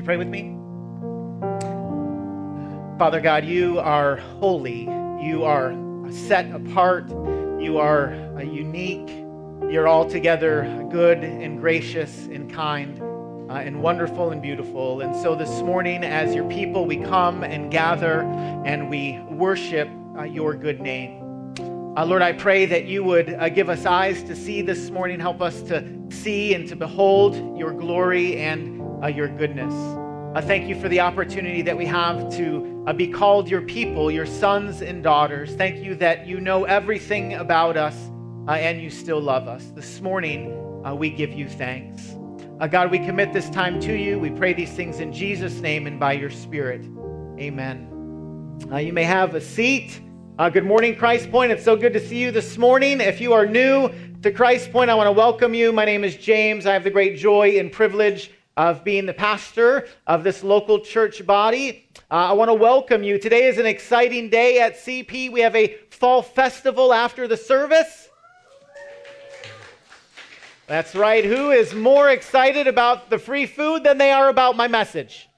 you pray with me? Father God, you are holy. You are set apart. You are unique. You're altogether good and gracious and kind uh, and wonderful and beautiful. And so this morning, as your people, we come and gather and we worship uh, your good name. Uh, Lord, I pray that you would uh, give us eyes to see this morning, help us to see and to behold your glory and uh, your goodness. I thank you for the opportunity that we have to uh, be called your people, your sons and daughters. Thank you that you know everything about us uh, and you still love us. This morning, uh, we give you thanks. God, we commit this time to you. We pray these things in Jesus' name and by your Spirit. Amen. you may have a seat. Uh, good morning, Christ Point. It's so good to see you this morning. If you are new to Christ Point, I want to welcome you. My name is James. I have the great joy and privilege of being the pastor of this local church body. Uh, I want to welcome you. Today is an exciting day at CP. We have a fall festival after the service. That's right. Who is more excited about the free food than they are about my message?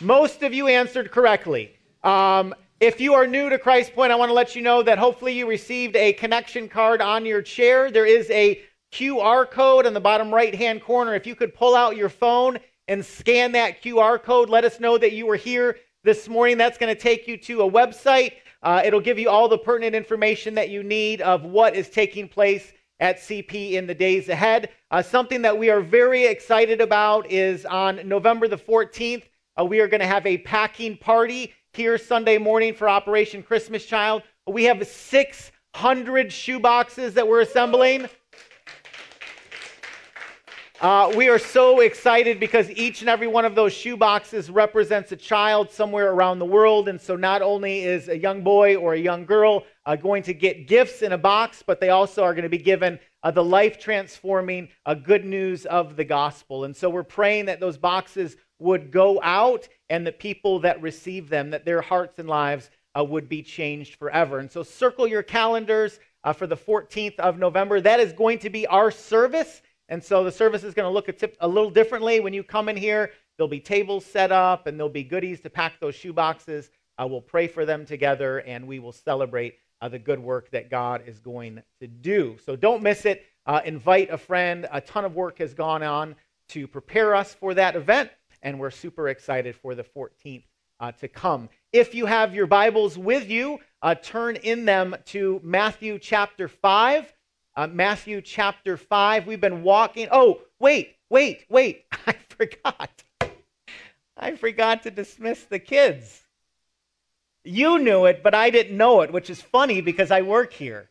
Most of you answered correctly. Um, if you are new to Christ Point, I want to let you know that hopefully you received a connection card on your chair. There is a QR code in the bottom right hand corner. If you could pull out your phone and scan that QR code, let us know that you were here this morning. That's going to take you to a website. Uh, it'll give you all the pertinent information that you need of what is taking place at CP in the days ahead. Uh, something that we are very excited about is on November the 14th. Uh, we are going to have a packing party here Sunday morning for Operation Christmas Child. We have 600 shoe boxes that we're assembling. Uh, we are so excited because each and every one of those shoe boxes represents a child somewhere around the world. And so not only is a young boy or a young girl uh, going to get gifts in a box, but they also are going to be given uh, the life transforming uh, good news of the gospel. And so we're praying that those boxes would go out and the people that receive them, that their hearts and lives uh, would be changed forever. And so circle your calendars uh, for the 14th of November. That is going to be our service. And so the service is going to look a, tip, a little differently when you come in here. There'll be tables set up and there'll be goodies to pack those shoe boxes. We'll pray for them together and we will celebrate uh, the good work that God is going to do. So don't miss it. Uh, invite a friend. A ton of work has gone on to prepare us for that event and we're super excited for the 14th uh, to come. If you have your Bibles with you, uh, turn in them to Matthew chapter 5. Uh, Matthew chapter 5. We've been walking. Oh, wait, wait, wait. I forgot. I forgot to dismiss the kids. You knew it, but I didn't know it, which is funny because I work here.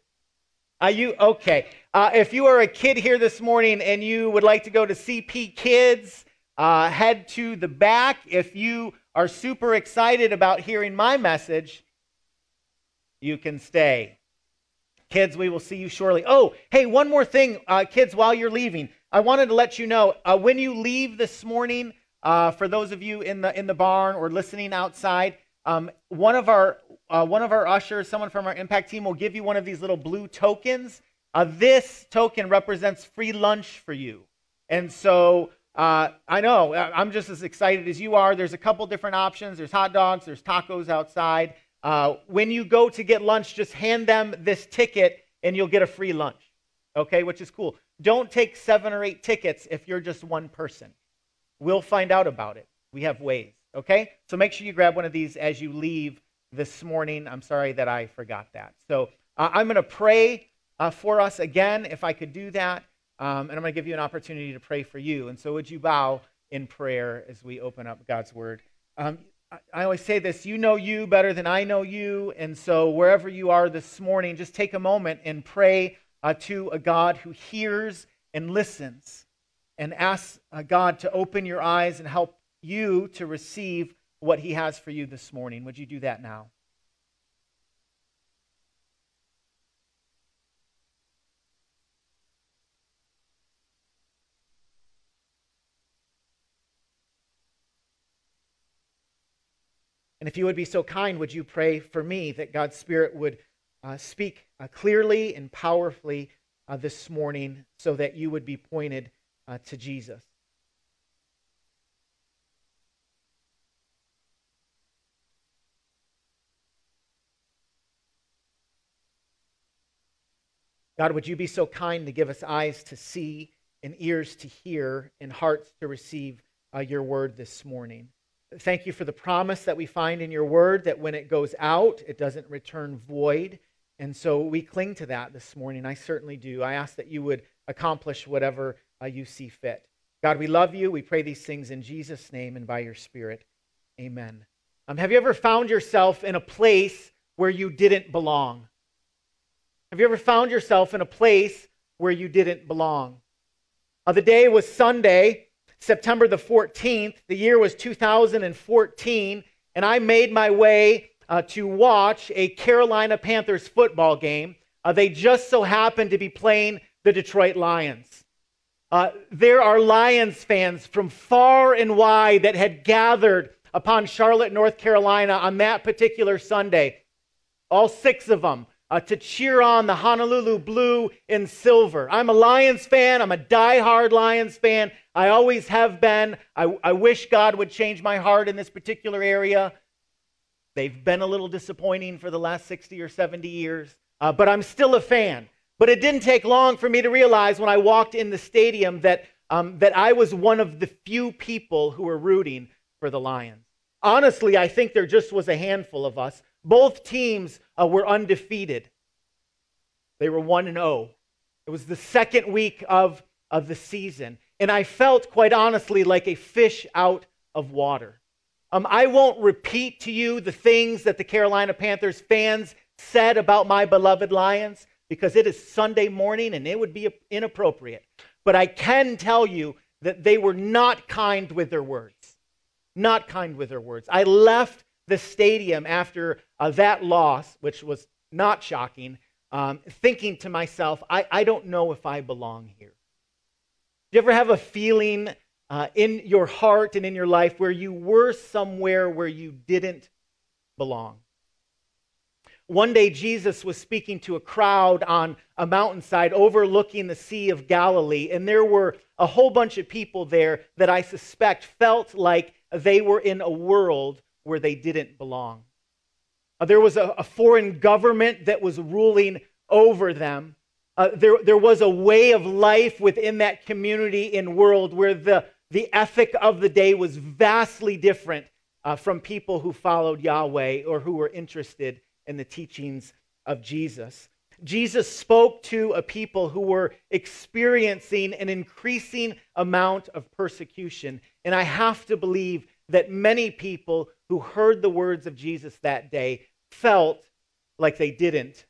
Are you okay? Uh, if you are a kid here this morning and you would like to go to CP Kids, uh, head to the back. If you are super excited about hearing my message, you can stay. Kids, we will see you shortly. Oh, hey, one more thing, uh, kids, while you're leaving. I wanted to let you know uh, when you leave this morning, uh, for those of you in the, in the barn or listening outside, um, one, of our, uh, one of our ushers, someone from our impact team, will give you one of these little blue tokens. Uh, this token represents free lunch for you. And so uh, I know, I'm just as excited as you are. There's a couple different options. There's hot dogs, there's tacos outside. Uh, when you go to get lunch, just hand them this ticket and you'll get a free lunch, okay, which is cool. Don't take seven or eight tickets if you're just one person. We'll find out about it. We have ways, okay? So make sure you grab one of these as you leave this morning. I'm sorry that I forgot that. So uh, I'm going to pray uh, for us again, if I could do that. Um, and I'm going to give you an opportunity to pray for you. And so, would you bow in prayer as we open up God's Word? Um, I, always say this you know you better than I know you. And so, wherever you are this morning, just take a moment and pray uh, to a God who hears and listens and ask uh, God to open your eyes and help you to receive what He has for you this morning. Would you do that now? And if you would be so kind, would you pray for me that God's Spirit would uh, speak uh, clearly and powerfully uh, this morning so that you would be pointed uh, to Jesus. God, would you be so kind to give us eyes to see and ears to hear and hearts to receive uh, your word this morning? Thank you for the promise that we find in your word that when it goes out, it doesn't return void. And so we cling to that this morning. I certainly do. I ask that you would accomplish whatever uh, you see fit. God, we love you. We pray these things in Jesus' name and by your Spirit. Amen. Um, have you ever found yourself in a place where you didn't belong? Have you ever found yourself in a place where you didn't belong? Uh, the day was Sunday, September the 14th. The year was 2014, and I made my way uh, to watch a Carolina Panthers football game. Uh, they just so happened to be playing the Detroit Lions. Uh, there are Lions fans from far and wide that had gathered upon Charlotte, North Carolina on that particular Sunday. All six of them uh, to cheer on the Honolulu blue and silver. I'm a Lions fan. I'm a die-hard Lions fan. I always have been. I, I wish God would change my heart in this particular area. They've been a little disappointing for the last 60 or 70 years, uh, but I'm still a fan. But it didn't take long for me to realize when I walked in the stadium that, um, that I was one of the few people who were rooting for the Lions. Honestly, I think there just was a handful of us both teams uh, were undefeated. They were 1 and 0. It was the second week of, of the season. And I felt, quite honestly, like a fish out of water. Um, I won't repeat to you the things that the Carolina Panthers fans said about my beloved Lions because it is Sunday morning and it would be inappropriate. But I can tell you that they were not kind with their words. Not kind with their words. I left the stadium after uh, that loss, which was not shocking, um, thinking to myself, I, I don't know if I belong here. Do you ever have a feeling uh, in your heart and in your life where you were somewhere where you didn't belong? One day, Jesus was speaking to a crowd on a mountainside overlooking the Sea of Galilee, and there were a whole bunch of people there that I suspect felt like they were in a world where they didn't belong. Uh, there was a, a, foreign government that was ruling over them. Uh, there, there was a way of life within that community and world where the, the ethic of the day was vastly different uh, from people who followed Yahweh or who were interested in the teachings of Jesus. Jesus spoke to a people who were experiencing an increasing amount of persecution. And I have to believe that many people who heard the words of Jesus that day felt like they didn't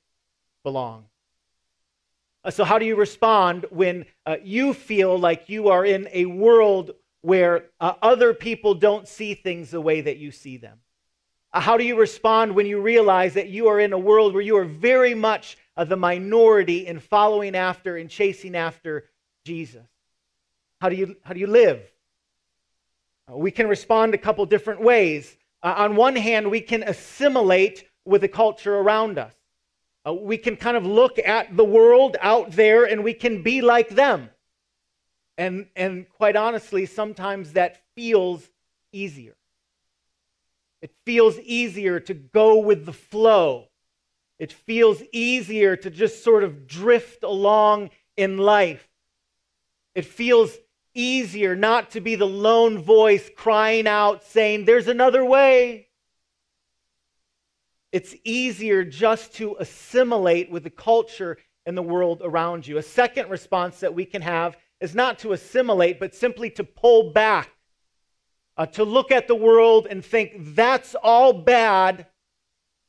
belong. Uh, so, how do you respond when uh, you feel like you are in a world where uh, other people don't see things the way that you see them? Uh, how do you respond when you realize that you are in a world where you are very much the minority in following after and chasing after Jesus? How do you, how do you live? Uh, we can respond a couple different ways. Uh, on one hand, we can assimilate with the culture around us. Uh, we can kind of look at the world out there and we can be like them. And, and quite honestly, sometimes that feels easier. It feels easier to go with the flow. It feels easier to just sort of drift along in life. It feels easier not to be the lone voice crying out saying, There's another way. It's easier just to assimilate with the culture and the world around you. A second response that we can have is not to assimilate, but simply to pull back, uh, to look at the world and think, That's all bad.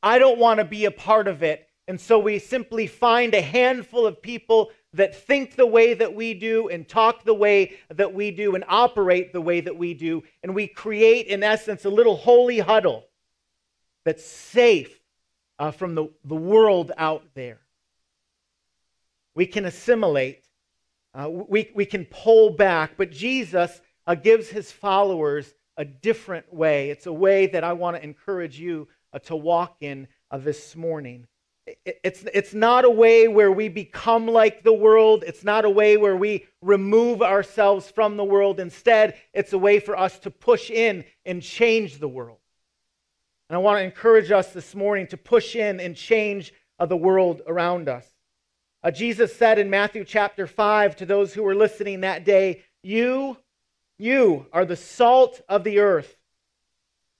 I don't want to be a part of it. And so we simply find a handful of people that think the way that we do and talk the way that we do and operate the way that we do. And we create, in essence, a little holy huddle that's safe uh, from the, the world out there. We can assimilate, uh, we, we can pull back, but Jesus uh, gives his followers a different way. It's a way that I want to encourage you uh, to walk in uh, this morning. It's, it's not a way where we become like the world. It's not a way where we remove ourselves from the world. Instead, it's a way for us to push in and change the world. And I want to encourage us this morning to push in and change the world around us. Uh, Jesus said in Matthew chapter 5 to those who were listening that day, You, you are the salt of the earth.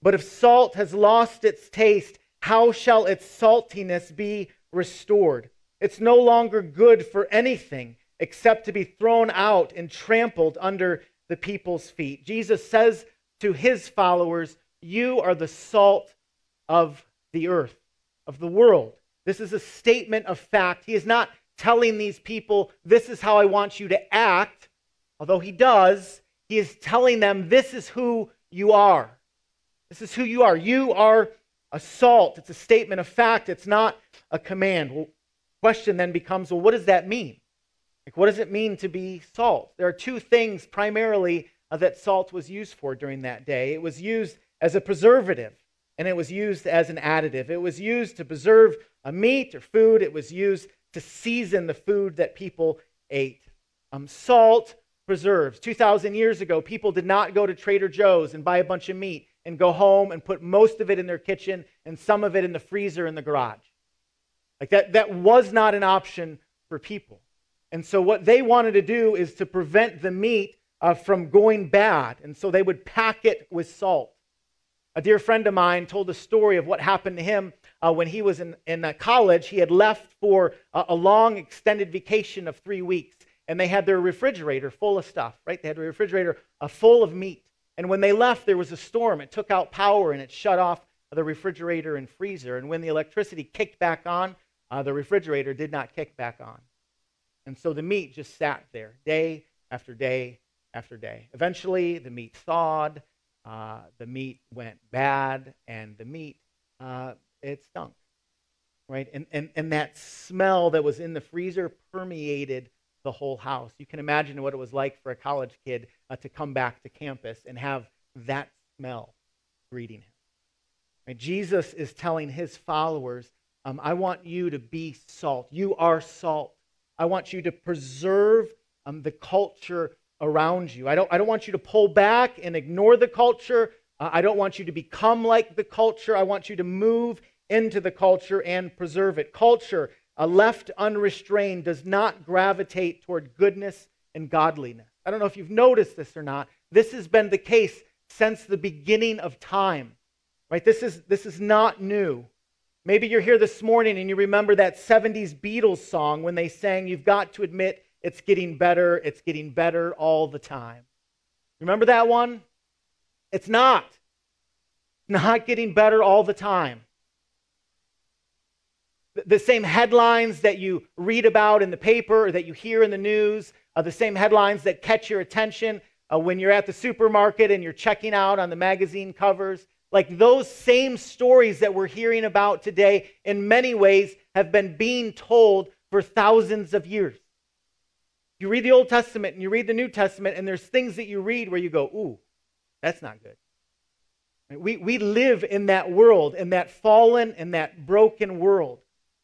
But if salt has lost its taste, how shall its saltiness be restored? It's no longer good for anything except to be thrown out and trampled under the people's feet. Jesus says to his followers, You are the salt of the earth, of the world. This is a statement of fact. He is not telling these people, This is how I want you to act, although he does. He is telling them, This is who you are. This is who you are. You are a salt. It's a statement of fact. It's not a command. Well, question then becomes, well, what does that mean? Like, what does it mean to be salt? There are two things primarily uh, that salt was used for during that day. It was used as a preservative, and it was used as an additive. It was used to preserve a meat or food. It was used to season the food that people ate. Um, salt preserves. 2,000 years ago, people did not go to Trader Joe's and buy a bunch of meat and go home and put most of it in their kitchen and some of it in the freezer in the garage. Like that, that was not an option for people. And so what they wanted to do is to prevent the meat uh, from going bad. And so they would pack it with salt. A dear friend of mine told a story of what happened to him uh, when he was in, in uh, college. He had left for a, a long extended vacation of three weeks, and they had their refrigerator full of stuff, right? They had a refrigerator uh, full of meat. And when they left, there was a storm. It took out power and it shut off the refrigerator and freezer. And when the electricity kicked back on, uh, the refrigerator did not kick back on. And so the meat just sat there day after day after day. Eventually, the meat thawed, uh, the meat went bad, and the meat, uh, it stunk. Right? And, and, and that smell that was in the freezer permeated the whole house. You can imagine what it was like for a college kid uh, to come back to campus and have that smell greeting him. Jesus is telling his followers, um, I want you to be salt. You are salt. I want you to preserve um, the culture around you. I don't, I don't want you to pull back and ignore the culture. Uh, I don't want you to become like the culture. I want you to move into the culture and preserve it. Culture a left unrestrained does not gravitate toward goodness and godliness. I don't know if you've noticed this or not. This has been the case since the beginning of time. Right? This is this is not new. Maybe you're here this morning and you remember that 70s Beatles song when they sang you've got to admit it's getting better, it's getting better all the time. Remember that one? It's not. Not getting better all the time the same headlines that you read about in the paper or that you hear in the news, the same headlines that catch your attention uh, when you're at the supermarket and you're checking out on the magazine covers. Like those same stories that we're hearing about today, in many ways, have been being told for thousands of years. You read the Old Testament and you read the New Testament, and there's things that you read where you go, ooh, that's not good. We, we live in that world, in that fallen and that broken world.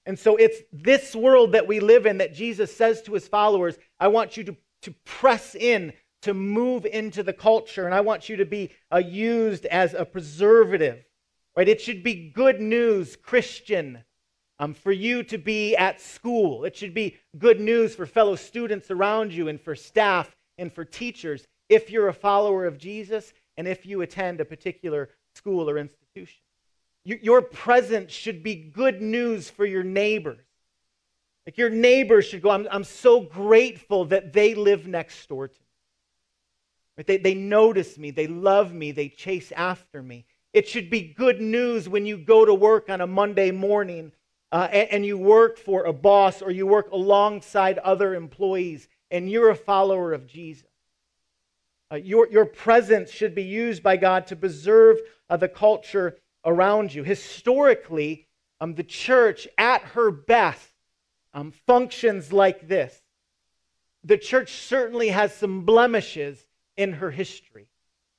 And so it's this world that we live in that Jesus says to his followers, I want you to, to press in, to move into the culture, and I want you to be uh, used as a preservative. Right? It should be good news, Christian, um, for you to be at school. It should be good news for fellow students around you and for staff and for teachers if you're a follower of Jesus and if you attend a particular school or institution. Your presence should be good news for your neighbors. Like your neighbors should go, I'm, I'm so grateful that they live next door to me. They, they notice me, they love me, they chase after me. It should be good news when you go to work on a Monday morning uh, and, and you work for a boss or you work alongside other employees and you're a follower of Jesus. Uh, your, your presence should be used by God to preserve uh, the culture around you. Historically, um, the church at her best um, functions like this. The church certainly has some blemishes in her history.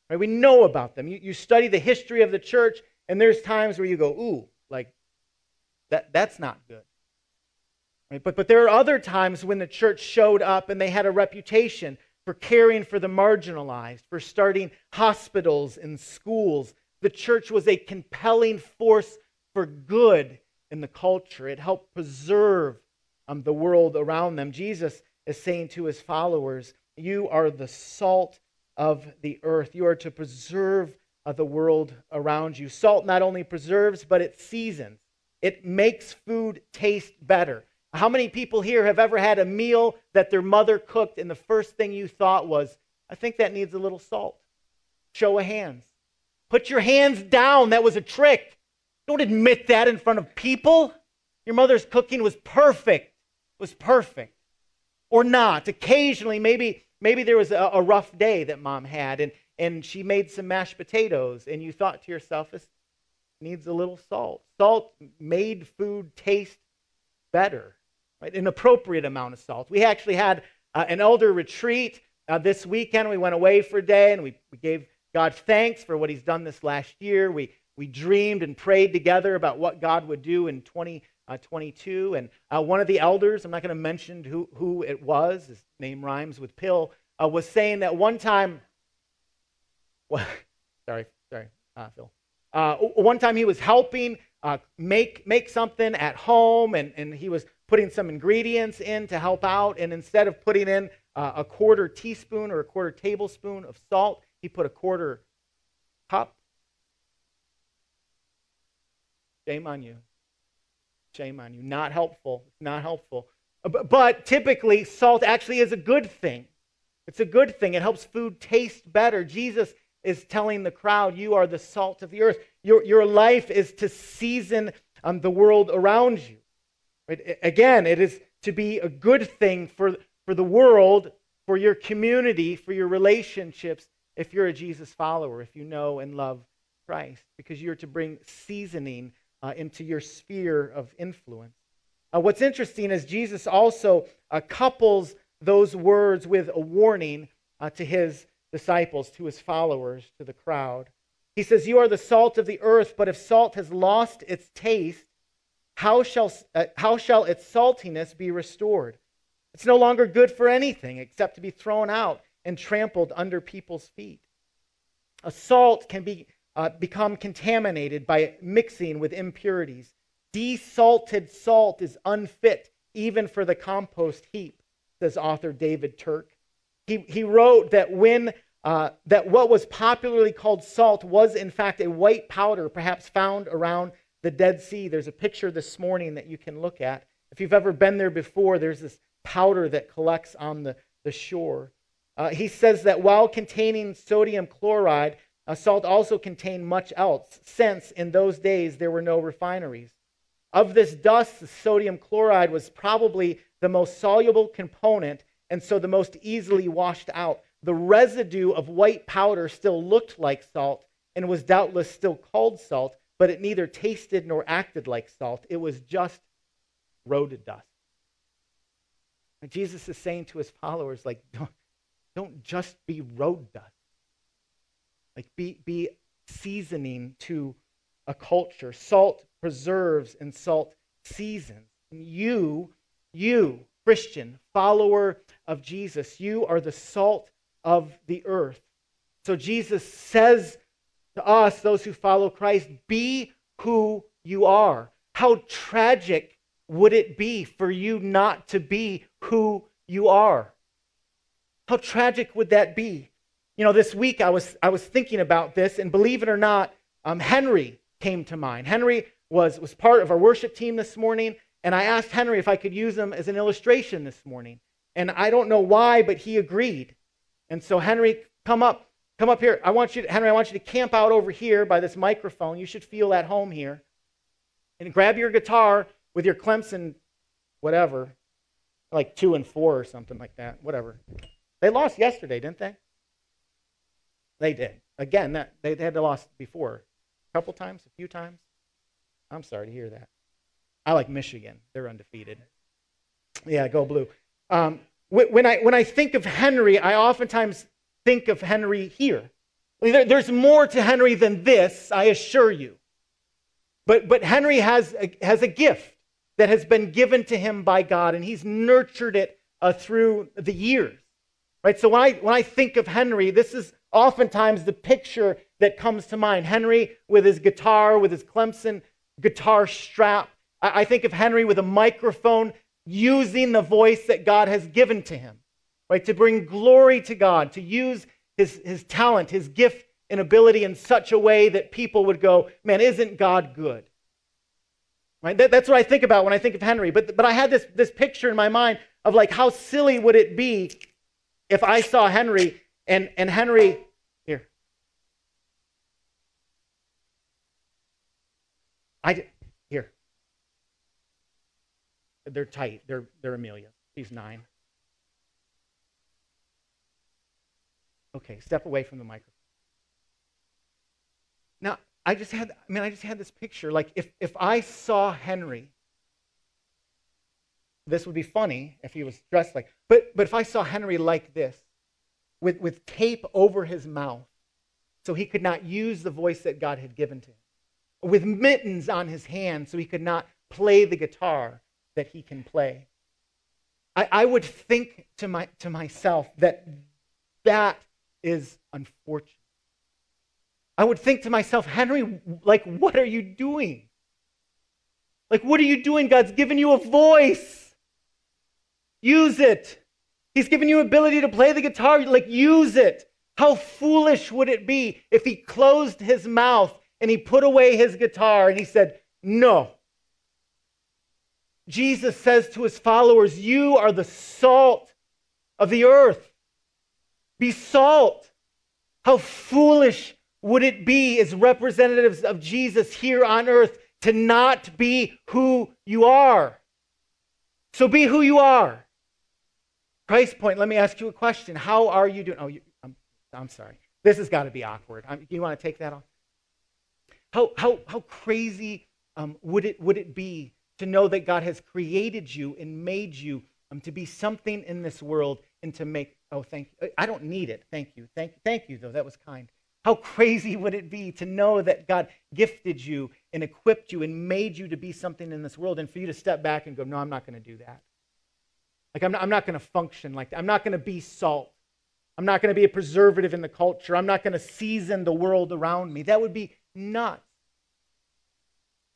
Right? We know about them. You, you study the history of the church, and there's times where you go, ooh, like, that, that's not good. Right? But, but there are other times when the church showed up and they had a reputation for caring for the marginalized, for starting hospitals and schools. The church was a compelling force for good in the culture. It helped preserve um, the world around them. Jesus is saying to his followers, You are the salt of the earth. You are to preserve uh, the world around you. Salt not only preserves, but it seasons, it makes food taste better. How many people here have ever had a meal that their mother cooked and the first thing you thought was, I think that needs a little salt? Show of hands. Put your hands down. That was a trick. Don't admit that in front of people. Your mother's cooking was perfect. Was perfect. Or not. Occasionally, maybe maybe there was a, a rough day that mom had and, and she made some mashed potatoes and you thought to yourself, this needs a little salt. Salt made food taste better right? An appropriate amount of salt. We actually had uh, an elder retreat uh, this weekend. We went away for a day and we, we gave God thanks for what He's done this last year. We, we dreamed and prayed together about what God would do in 2022. Uh, and uh, one of the elders, I'm not going to mention who, who it was, his name rhymes with pill, uh, was saying that one time, well, sorry, sorry, uh, one time he was helping make, make something at home and, and he was putting some ingredients in to help out. And instead of putting in uh, a quarter teaspoon or a quarter tablespoon of salt, he put a quarter cup. Shame on you. Shame on you. Not helpful. Not helpful. Uh, but typically, salt actually is a good thing. It's a good thing. It helps food taste better. Jesus is telling the crowd, You are the salt of the earth. Your, your life is to season um, the world around you. Right? Again, it is to be a good thing for, for the world, for your community, for your relationships, if you're a Jesus follower, if you know and love Christ, because you're to bring seasoning uh, into your sphere of influence. Uh, what's interesting is Jesus also uh, couples those words with a warning uh, to his disciples, to his followers, to the crowd. He says, You are the salt of the earth, but if salt has lost its taste, how shall, uh, how shall its saltiness be restored? It's no longer good for anything except to be thrown out and trampled under people's feet. A salt can be, uh, become contaminated by mixing with impurities. Desalted salt is unfit even for the compost heap, says author David Turk. He, he wrote that when uh, that what was popularly called salt was in fact a white powder, perhaps found around the Dead Sea. There's a picture this morning that you can look at. If you've ever been there before, there's this powder that collects on the, the shore. Uh, he says that while containing sodium chloride, uh, salt also contained much else, since in those days there were no refineries. Of this dust, the sodium chloride was probably the most soluble component and so the most easily washed out. The residue of white powder still looked like salt and was doubtless still called salt, but it neither tasted nor acted like salt. It was just road dust. And Jesus is saying to his followers, like, don't, don't just be road dust. Like, be, be seasoning to a culture. Salt preserves and salt seasons. And you, you, Christian, follower of Jesus, you are the salt of the earth. So Jesus says to us, those who follow Christ, be who you are. How tragic would it be for you not to be who you are? How tragic would that be? You know, this week I was, I was thinking about this, and believe it or not, um, Henry came to mind. Henry was, was part of our worship team this morning, and I asked Henry if I could use him as an illustration this morning. And I don't know why, but he agreed. And so, Henry, come up. Come up here. I want you, to, Henry, I want you to camp out over here by this microphone. You should feel at home here. And grab your guitar with your Clemson, whatever, like two and four or something like that, whatever. They lost yesterday, didn't they? They did. Again, that, they had to lost before. A couple times, a few times. I'm sorry to hear that. I like Michigan. They're undefeated. Yeah, go blue. Um, when, I, when I think of Henry, I oftentimes think of Henry here. There's more to Henry than this, I assure you. But, but Henry has a, has a gift that has been given to him by God, and he's nurtured it uh, through the years. Right? So when I, when I think of Henry, this is oftentimes the picture that comes to mind. Henry with his guitar, with his Clemson guitar strap. I, I think of Henry with a microphone using the voice that God has given to him, right? To bring glory to God, to use his, his talent, his gift and ability in such a way that people would go, man, isn't God good? Right? That, that's what I think about when I think of Henry. But, but I had this, this picture in my mind of like, how silly would it be if I saw Henry and, and Henry, here. I. They're tight. They're, they're Amelia. She's nine. Okay, step away from the microphone. Now, I just had, I mean, I just had this picture. Like, if, if I saw Henry, this would be funny if he was dressed like, but, but if I saw Henry like this, with, with tape over his mouth, so he could not use the voice that God had given to him, with mittens on his hands, so he could not play the guitar that he can play. I, I would think to, my, to myself that that is unfortunate. I would think to myself, Henry, like, what are you doing? Like, what are you doing? God's given you a voice. Use it. He's given you ability to play the guitar. Like, use it. How foolish would it be if he closed his mouth and he put away his guitar and he said, No. Jesus says to his followers, You are the salt of the earth. Be salt. How foolish would it be as representatives of Jesus here on earth to not be who you are? So be who you are. Christ Point, let me ask you a question. How are you doing? Oh, you, I'm, I'm sorry. This has got to be awkward. I'm, you want to take that off? How, how, how crazy um, would, it, would it be to know that God has created you and made you um, to be something in this world and to make, oh, thank you. I don't need it. Thank you. Thank, thank you, though. That was kind. How crazy would it be to know that God gifted you and equipped you and made you to be something in this world and for you to step back and go, no, I'm not going to do that. Like, I'm not, I'm not going to function like that. I'm not going to be salt. I'm not going to be a preservative in the culture. I'm not going to season the world around me. That would be nuts.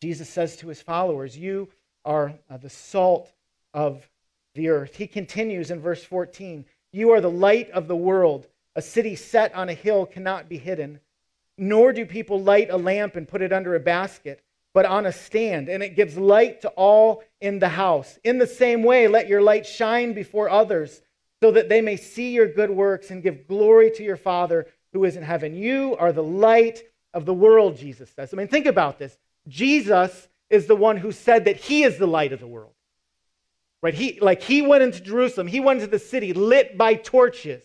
Jesus says to his followers, You are uh, the salt of the earth. He continues in verse 14 You are the light of the world. A city set on a hill cannot be hidden, nor do people light a lamp and put it under a basket, but on a stand, and it gives light to all in the house. In the same way, let your light shine before others, so that they may see your good works and give glory to your Father who is in heaven. You are the light of the world, Jesus says. I mean, think about this. Jesus is the one who said that he is the light of the world. Right? He like he went into Jerusalem, he went into the city lit by torches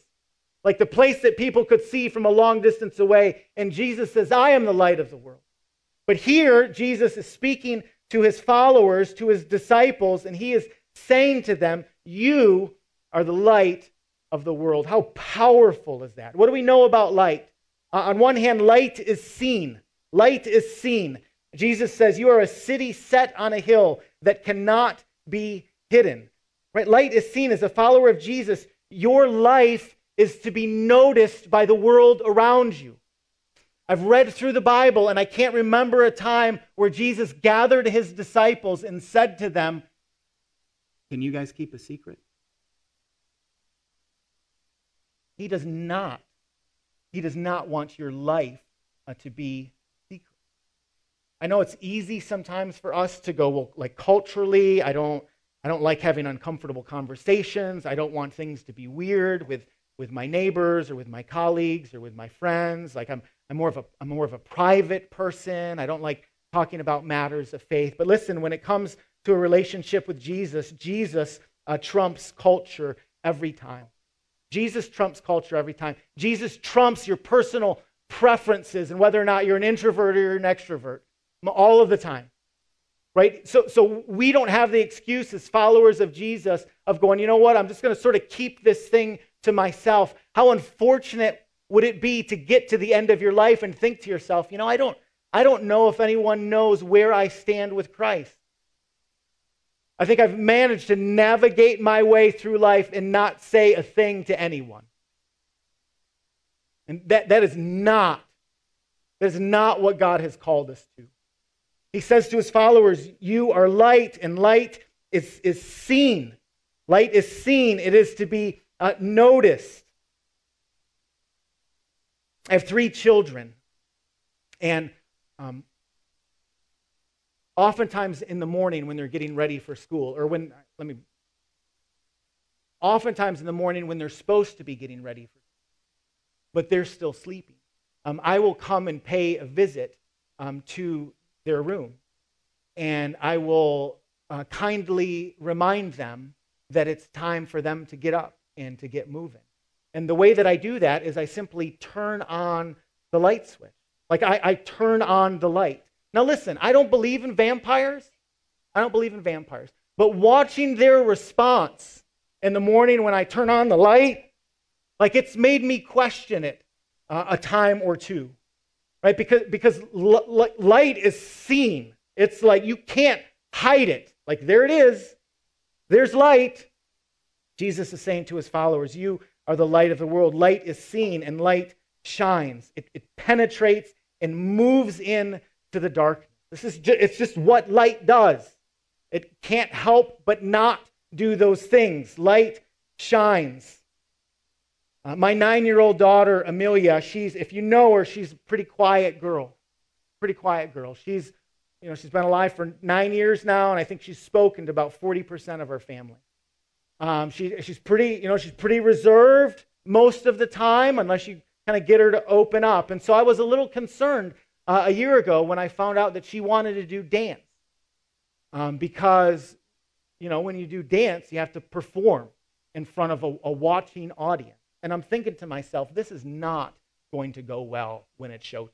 like the place that people could see from a long distance away. And Jesus says, I am the light of the world. But here, Jesus is speaking to his followers, to his disciples, and he is saying to them, You are the light of the world. How powerful is that? What do we know about light? Uh, on one hand, light is seen. Light is seen. Jesus says, You are a city set on a hill that cannot be hidden. Right? Light is seen as a follower of Jesus. Your life is to be noticed by the world around you. I've read through the Bible and I can't remember a time where Jesus gathered his disciples and said to them, Can you guys keep a secret? He does not. He does not want your life uh, to be. I know it's easy sometimes for us to go, well, like culturally, I don't, I don't like having uncomfortable conversations. I don't want things to be weird with with my neighbors or with my colleagues or with my friends. Like I'm, I'm, more of a, I'm more of a private person. I don't like talking about matters of faith. But listen, when it comes to a relationship with Jesus, Jesus uh, trumps culture every time. Jesus trumps culture every time. Jesus trumps your personal preferences and whether or not you're an introvert or you're an extrovert all of the time. Right? So, so we don't have the excuse as followers of Jesus of going, you know what, I'm just going to sort of keep this thing to myself, how unfortunate would it be to get to the end of your life and think to yourself, you know, I don't, I don't know if anyone knows where I stand with Christ. I think I've managed to navigate my way through life and not say a thing to anyone. And that, that is not, that is not what God has called us to. He says to his followers, You are light, and light is, is seen. Light is seen, it is to be uh, noticed. I have three children, and um, oftentimes in the morning when they're getting ready for school, or when, let me, oftentimes in the morning when they're supposed to be getting ready for but they're still sleeping. Um, I will come and pay a visit um, to their room, and I will uh, kindly remind them that it's time for them to get up and to get moving. And the way that I do that is I simply turn on the light switch. Like I, I turn on the light. Now, listen, I don't believe in vampires. I don't believe in vampires. But watching their response in the morning when I turn on the light like it's made me question it uh, a time or two, right? Because, because light is seen. It's like you can't hide it. Like there it is. There's light. Jesus is saying to his followers, You are the light of the world. Light is seen and light shines. It, it penetrates and moves in to the darkness. This is ju- it's just what light does. It can't help but not do those things. Light shines. Uh, my nine year old daughter, Amelia, she's, if you know her, she's a pretty quiet girl. Pretty quiet girl. She's, you know, she's been alive for nine years now, and I think she's spoken to about 40% of her family. Um, she, she's pretty, you know, she's pretty reserved most of the time, unless you kind of get her to open up. And so I was a little concerned uh, a year ago when I found out that she wanted to do dance. Um, because, you know, when you do dance, you have to perform in front of a, a watching audience. And I'm thinking to myself, this is not going to go well when it's showtime.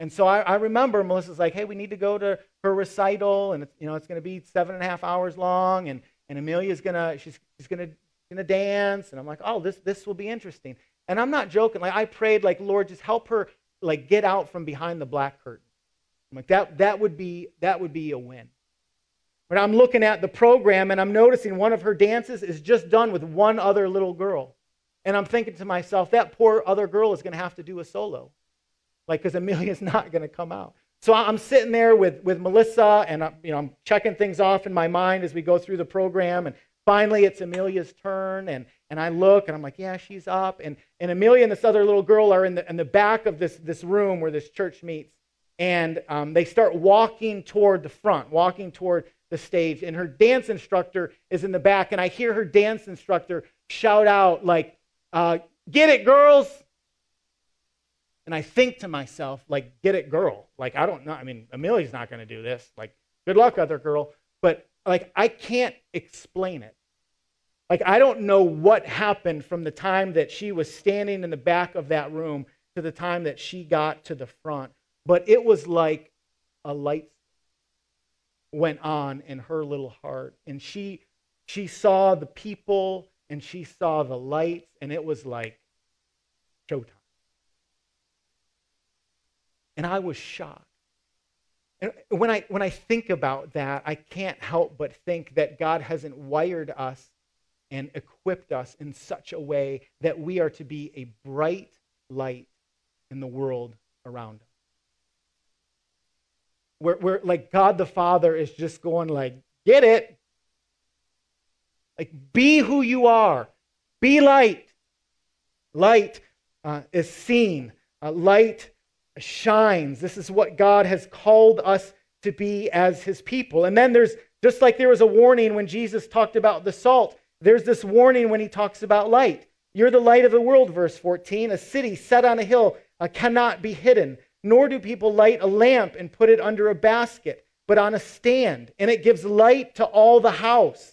And so I, I remember Melissa's like, hey, we need to go to her recital, and it's, you know, it's going to be seven and a half hours long, and, and Amelia's going to, she's, she's going to gonna dance. And I'm like, oh, this, this will be interesting. And I'm not joking. Like, I prayed, like, Lord, just help her, like, get out from behind the black curtain. I'm like, that, that, would be, that would be a win. But I'm looking at the program, and I'm noticing one of her dances is just done with one other little girl. And I'm thinking to myself, that poor other girl is going to have to do a solo. Like, because Amelia's not going to come out. So I'm sitting there with, with Melissa, and I'm, you know, I'm checking things off in my mind as we go through the program. And finally, it's Amelia's turn. And, and I look, and I'm like, yeah, she's up. And, and Amelia and this other little girl are in the, in the back of this, this room where this church meets. And um, they start walking toward the front, walking toward the stage. And her dance instructor is in the back. And I hear her dance instructor shout out, like, uh, get it, girls. And I think to myself, like, get it, girl. Like, I don't know. I mean, Amelia's not going to do this. Like, good luck, other girl. But, like, I can't explain it. Like, I don't know what happened from the time that she was standing in the back of that room to the time that she got to the front. But it was like a light went on in her little heart. And she, she saw the people and she saw the lights, and it was like showtime. And I was shocked. And when I, when I think about that, I can't help but think that God hasn't wired us and equipped us in such a way that we are to be a bright light in the world around us. Where, where like God the Father is just going like, get it, like, be who you are. Be light. Light uh, is seen. Uh, light shines. This is what God has called us to be as his people. And then there's, just like there was a warning when Jesus talked about the salt, there's this warning when he talks about light. You're the light of the world, verse 14. A city set on a hill uh, cannot be hidden, nor do people light a lamp and put it under a basket, but on a stand, and it gives light to all the house.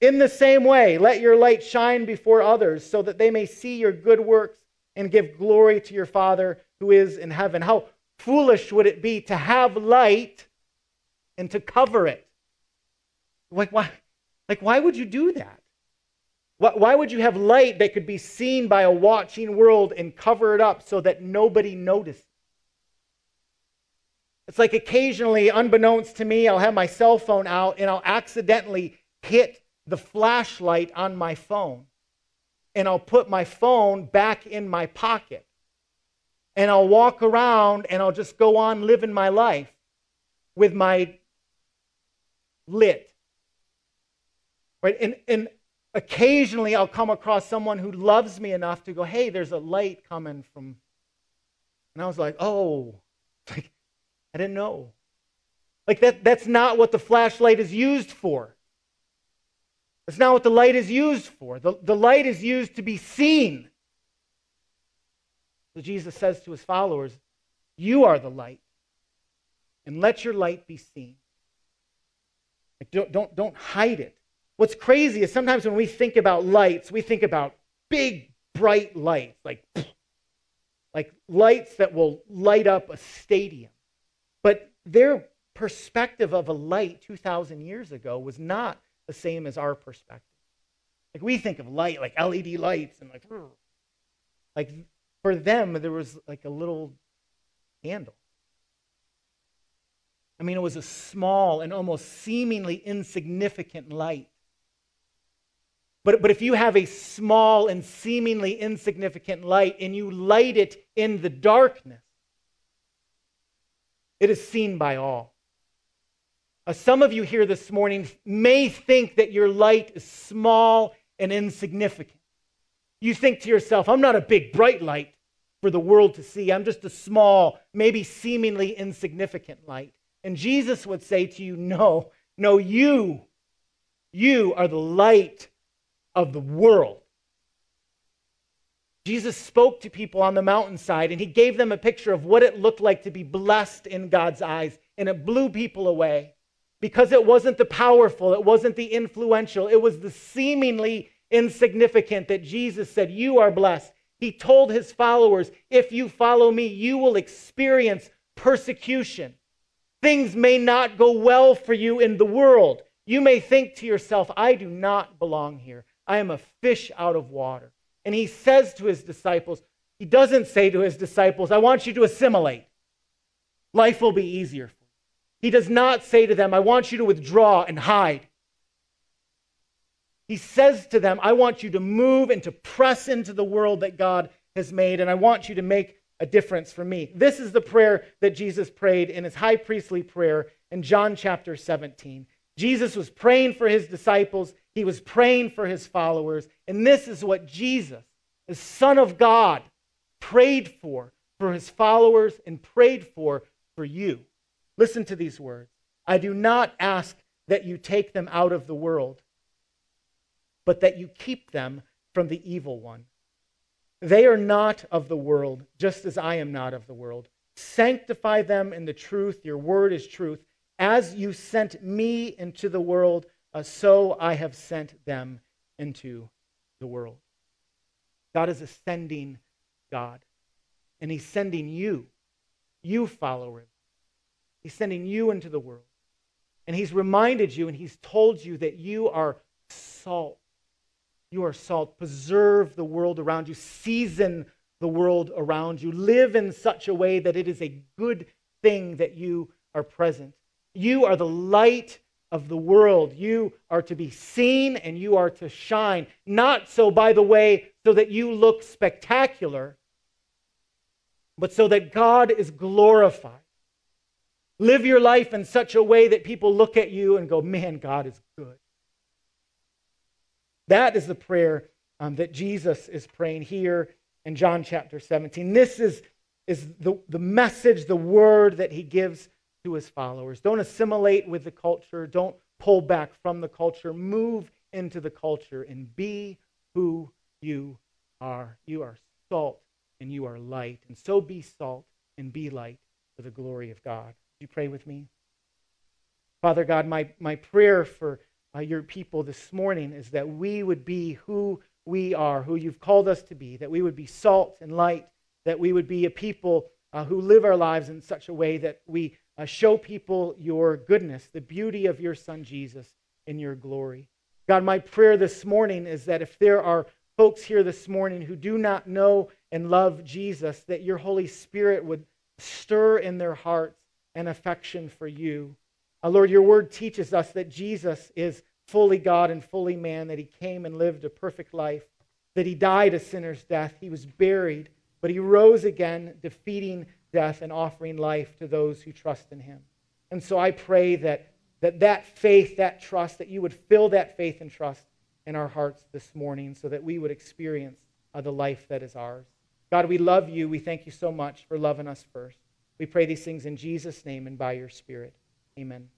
In the same way, let your light shine before others so that they may see your good works and give glory to your Father who is in heaven. How foolish would it be to have light and to cover it? Like, why, like, why would you do that? Why would you have light that could be seen by a watching world and cover it up so that nobody notices? It's like occasionally, unbeknownst to me, I'll have my cell phone out and I'll accidentally hit the flashlight on my phone. And I'll put my phone back in my pocket. And I'll walk around and I'll just go on living my life with my lit. Right? And, and occasionally I'll come across someone who loves me enough to go, hey, there's a light coming from. And I was like, oh, like, I didn't know. Like that, that's not what the flashlight is used for. That's not what the light is used for. The, the light is used to be seen. So Jesus says to his followers, You are the light, and let your light be seen. Like don't, don't, don't hide it. What's crazy is sometimes when we think about lights, we think about big, bright lights, like, like lights that will light up a stadium. But their perspective of a light 2,000 years ago was not the same as our perspective. Like we think of light like LED lights and like, like for them, there was like a little candle. I mean, it was a small and almost seemingly insignificant light. But, but if you have a small and seemingly insignificant light and you light it in the darkness, it is seen by all. Uh, some of you here this morning may think that your light is small and insignificant. You think to yourself, I'm not a big, bright light for the world to see. I'm just a small, maybe seemingly insignificant light. And Jesus would say to you, No, no, you, you are the light of the world. Jesus spoke to people on the mountainside and he gave them a picture of what it looked like to be blessed in God's eyes, and it blew people away because it wasn't the powerful, it wasn't the influential, it was the seemingly insignificant that Jesus said, You are blessed. He told his followers, If you follow me, you will experience persecution. Things may not go well for you in the world. You may think to yourself, I do not belong here. I am a fish out of water. And he says to his disciples, he doesn't say to his disciples, I want you to assimilate. Life will be easier for you. He does not say to them, I want you to withdraw and hide. He says to them, I want you to move and to press into the world that God has made, and I want you to make a difference for me. This is the prayer that Jesus prayed in his high priestly prayer in John chapter 17. Jesus was praying for his disciples, he was praying for his followers, and this is what Jesus, the Son of God, prayed for for his followers and prayed for for you. Listen to these words I do not ask that you take them out of the world, but that you keep them from the evil one. They are not of the world, just as I am not of the world. Sanctify them in the truth. Your word is truth. As you sent me into the world, uh, so I have sent them into the world. God is ascending God, and He's sending you, you follow Him. He's sending you into the world. And He's reminded you and He's told you that you are salt. You are salt. Preserve the world around you, season the world around you. Live in such a way that it is a good thing that you are present. You are the light of the world. You are to be seen and you are to shine. Not so, by the way, so that you look spectacular, but so that God is glorified. Live your life in such a way that people look at you and go, man, God is good. That is the prayer um, that Jesus is praying here in John chapter 17. This is, is the, the message, the word that he gives to his followers. Don't assimilate with the culture. Don't pull back from the culture. Move into the culture and be who you are. You are salt and you are light. And so be salt and be light for the glory of God. You pray with me? Father God, my, my prayer for uh, your people this morning is that we would be who we are, who you've called us to be, that we would be salt and light, that we would be a people uh, who live our lives in such a way that we uh, show people your goodness, the beauty of your Son Jesus, in your glory. God, my prayer this morning is that if there are folks here this morning who do not know and love Jesus, that your Holy Spirit would stir in their hearts and affection for you. Uh, Lord, your word teaches us that Jesus is fully God and fully man, that he came and lived a perfect life, that he died a sinner's death, he was buried, but he rose again, defeating death and offering life to those who trust in him. And so I pray that that, that faith, that trust, that you would fill that faith and trust in our hearts this morning so that we would experience uh, the life that is ours. God, we love you. We thank you so much for loving us first. We pray these things in Jesus' name and by your Spirit. Amen.